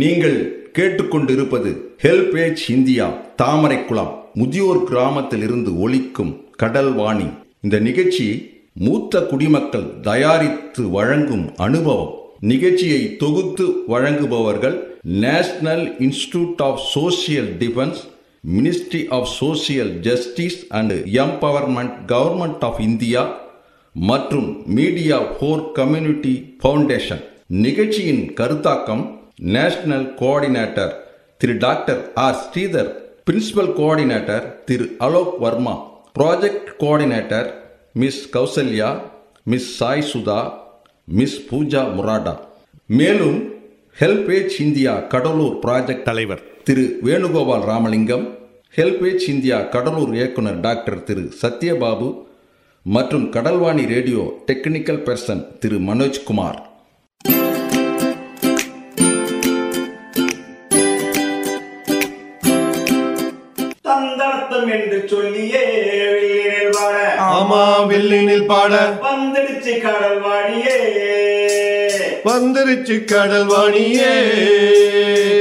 நீங்கள் கேட்டுக்கொண்டிருப்பது HelpAge India Thamaraikulam முதியோர் கிராமத்தில் இருந்து கடல் வாணி. இந்த நிகழ்ச்சி மூத்த குடிமக்கள் தயாரித்து வழங்கும் அனுபவம். நிகழ்ச்சியை தொகுத்து வழங்குபவர்கள் national institute of social defence ministry of social justice and empowerment government of India மற்றும் மீடியா ஃபோர் கம்யூனிட்டி ஃபவுண்டேஷன் நிகழ்ச்சியின் கருத்தாக்கம் national coordinator Thiru doctor R. Sridhar principal coordinator Thiru Alok Varma project coordinator miss Kausalya miss Sai Sudha miss Pooja Murada. மேலும் HelpAge India Cuddalore project தலைவர் திரு Venugopal Ramalingam HelpAge India Cuddalore இயக்குனர் doctor திரு சத்யபாபு மற்றும் Kadalvani radio technical person Thiru Manojkumar. வெள்ளினில் பாட. வந்துடுச்சு கடல் வாடியே வந்துருச்சு கடல் வாணியே.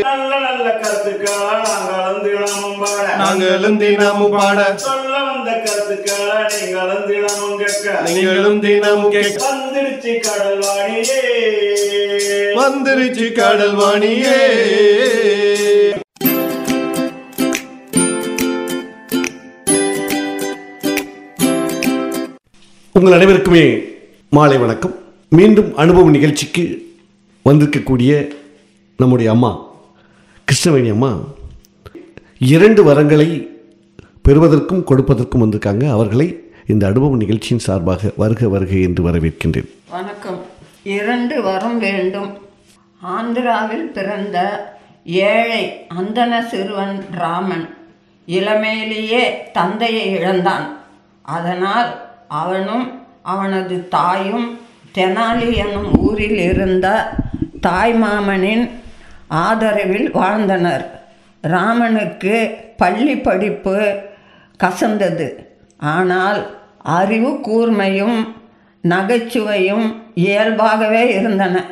நல்ல நல்ல கருத்துக்களா நாங்களும் தினமும் பாட. நாங்களும் தினமும் பாட. சொல்ல வந்த கருத்துக்களா நீங்களும் தினமும் கேட்க. நீங்களும் தினமும் கேட்க. வந்துடுச்சு கடல் வாடியே வந்துருச்சு கடல் வாணியே. உங்கள் அனைவருக்குமே மாலை வணக்கம். மீண்டும் அனுபவ நிகழ்ச்சிக்கு வந்திருக்கக்கூடிய நம்முடைய அம்மா கிருஷ்ணவேணி அம்மா இரண்டு வரங்களை பெறுவதற்கும் கொடுப்பதற்கும் வந்திருக்காங்க. அவர்களை இந்த அனுபவ நிகழ்ச்சியின் சார்பாக வருக வருக என்று வரவேற்கின்றேன். வணக்கம். இரண்டு வரம் வேண்டும். ஆந்திராவில் பிறந்த ஏழை அந்தன சிறுவன் ராமன் இளமையிலேயே தந்தையை இழந்தான். அதனால் அவனும் அவனது தாயும் தெனாலி என்னும் ஊரில் இருந்த தாய்மாமனின் ஆதரவில் வாழ்ந்தனர். ராமனுக்கு பள்ளி படிப்பு கசந்தது. ஆனால் அறிவு கூர்மையும் நகைச்சுவையும் இயல்பாகவே இருந்தன.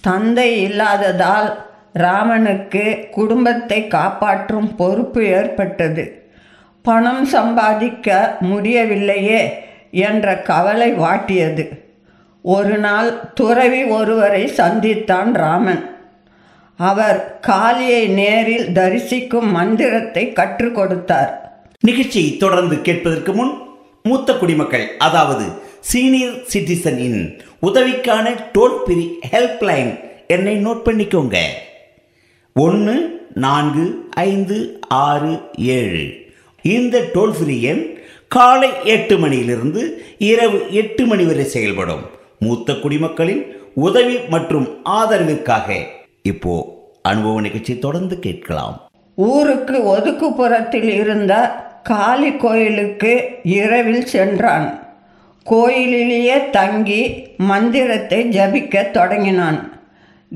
தந்தை இல்லாததால் ராமனுக்கு குடும்பத்தை காப்பாற்றும் பொறுப்பு ஏற்பட்டது. பணம் சம்பாதிக்க முடியவில்லையே. என்ற கவலை வாட்டியது. ஒரு நாள் துறவி ஒருவரை சந்தித்தான் ராமன். அவர் காளியை நேரில் தரிசிக்கும் மந்திரத்தை கற்றுக் கொடுத்தார். நிகழ்ச்சியை தொடர்ந்து கேட்பதற்கு முன் மூத்த குடிமக்கள் அதாவது சீனியர் சிட்டிசனின் உதவிக்கான டோல் ஃப்ரீ ஹெல்ப்லைன் என்னை நோட் பண்ணிக்கோங்க. ஒன்று நான்கு ஐந்து ஆறு ஏழு. இந்த டோல் ஃப்ரீ எண் காலை எட்டு மணியிலிருந்து இரவு எட்டு மணி வரை செயல்படும். மூத்த குடிமக்களின் உதவி மற்றும் ஆதரவிற்காக இப்போ அனுபவ நிகழ்ச்சி தொடர்ந்து கேட்கலாம். ஊருக்கு ஒதுக்குப்புறத்தில் இருந்த காளி கோயிலுக்கு இரவில் சென்றான். கோயிலிலேயே தங்கி மந்திரத்தை ஜபிக்க தொடங்கினான்.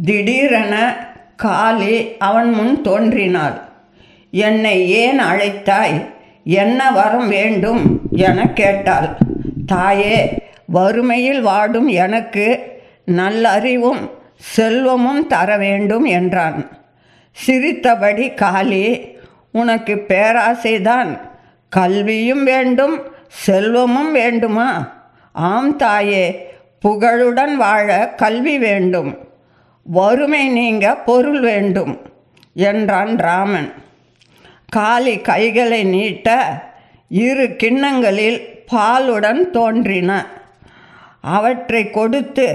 திடீரென காளி அவன் முன் தோன்றினாள். என்னை ஏன் அழைத்தாய்? என்ன வரம் வேண்டும் என கேட்டாள். தாயே வறுமையில் வாடும் எனக்கு நல்லறிவும் செல்வமும் தர வேண்டும் என்றான். சிரித்தபடி காளி உனக்கு பேராசைதான். கல்வியும் வேண்டும் செல்வமும் வேண்டுமா? ஆம் தாயே புகழுடன் வாழ கல்வி வேண்டும். வறுமை நீங்க பொருள் வேண்டும் என்றான் ராமன். காலி கைகளை நீட்ட இரு கிண்ணங்களில் பாலுடன் தோன்றின. அவற்றை கொடுத்து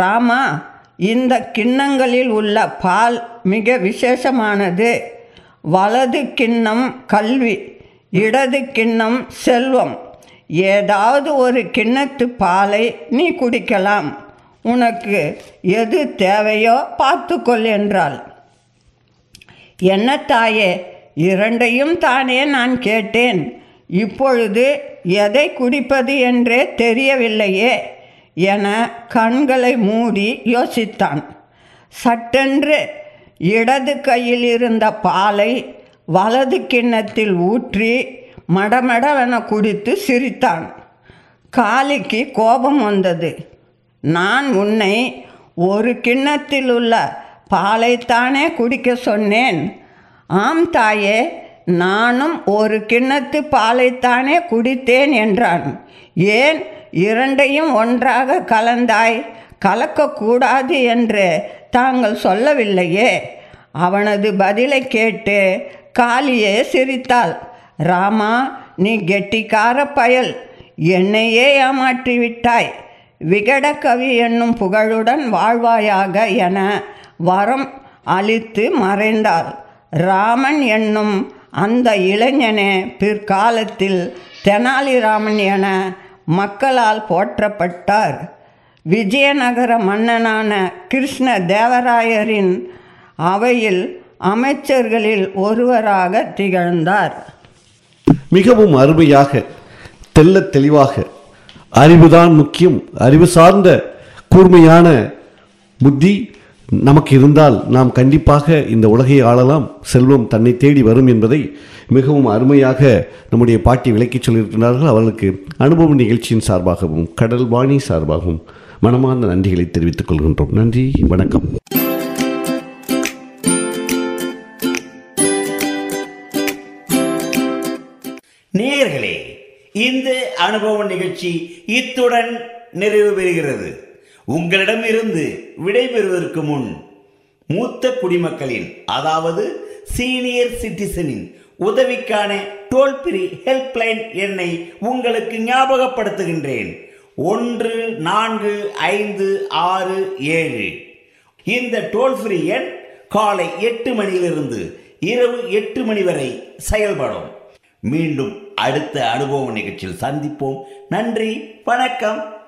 ராமா இந்த கிண்ணங்களில் உள்ள பால் மிக விசேஷமானது. வலது கிண்ணம் கல்வி இடது கிண்ணம் செல்வம். ஏதாவது ஒரு கிண்ணத்து பாலை நீ குடிக்கலாம். உனக்கு எது தேவையோ பார்த்துக்கொள் என்றாள். என்ன தாயே இரண்டையும் தானே நான் கேட்டேன். இப்பொழுது எதை குடிப்பது என்றே தெரியவில்லையே என கண்களை மூடி யோசித்தான். சட்டென்று இடது கையில் இருந்த பாலை வலது கிண்ணத்தில் ஊற்றி மடமடவென குடித்து சிரித்தான். காளிக்கு கோபம் வந்தது. நான் உன்னை ஒரு கிண்ணத்தில் உள்ள பாலைத்தானே குடிக்க சொன்னேன். ஆம் தாயே நானும் ஒரு கிண்ணத்து பாலைத்தானே குடித்தேன் என்றான். ஏன் இரண்டையும் ஒன்றாக கலந்தாய்? கலக்கக்கூடாது என்று தாங்கள் சொல்லவில்லையே? அவனது பதிலை கேட்டு காளியே சிரித்தாள். ராமா நீ கெட்டிக்கார பயல் என்னையே ஏமாற்றி விட்டாய் விகடகவி என்னும் புகழுடன் வாழ்வாயாக என வரம் அளித்து மறைந்தாள். ராமன் என்னும் அந்த இளைஞனே பிற்காலத்தில் தெனாலிராமன் என மக்களால் போற்றப்பட்டார். விஜயநகர மன்னனான கிருஷ்ண தேவராயரின் அவையில் அமைச்சர்களில் ஒருவராக திகழ்ந்தார். மிகவும் அருமையாக தெள்ளத் தெளிவாக அறிவுதான் முக்கியம் அறிவு சார்ந்த கூர்மையான புத்தி நமக்கு இருந்தால் நாம் கண்டிப்பாக இந்த உலகை ஆளலாம். செல்வம் தன்னை தேடி வரும் என்பதை மிகவும் அருமையாக நம்முடைய பாட்டி விளக்கிச் சொல்லியிருக்கிறார்கள். அவர்களுக்கு அனுபவ நிகழ்ச்சியின் சார்பாகவும் கடல் வாணி சார்பாகவும் மனமார்ந்த நன்றிகளை தெரிவித்துக் கொள்கின்றோம். நன்றி வணக்கம். நேயர்களே இந்த அனுபவ நிகழ்ச்சி இத்துடன் நிறைவு பெறுகிறது. உங்களிடமிருந்து விடைபெறுவதற்கு முன் மூத்த குடிமக்களின் அதாவது சீனியர் சிட்டிசனின் உதவிக்கான டோல் ஃப்ரீ ஹெல்ப்லைன் எண்ணை உங்களுக்கு ஞாபகப்படுத்துகின்றேன். ஒன்று நான்கு ஐந்து ஆறு ஏழு. இந்த டோல் ஃப்ரீ எண் காலை எட்டு மணியிலிருந்து இரவு எட்டு மணி வரை செயல்படும். மீண்டும் அடுத்த அனுபவ நிகழ்ச்சியில் சந்திப்போம். நன்றி வணக்கம்.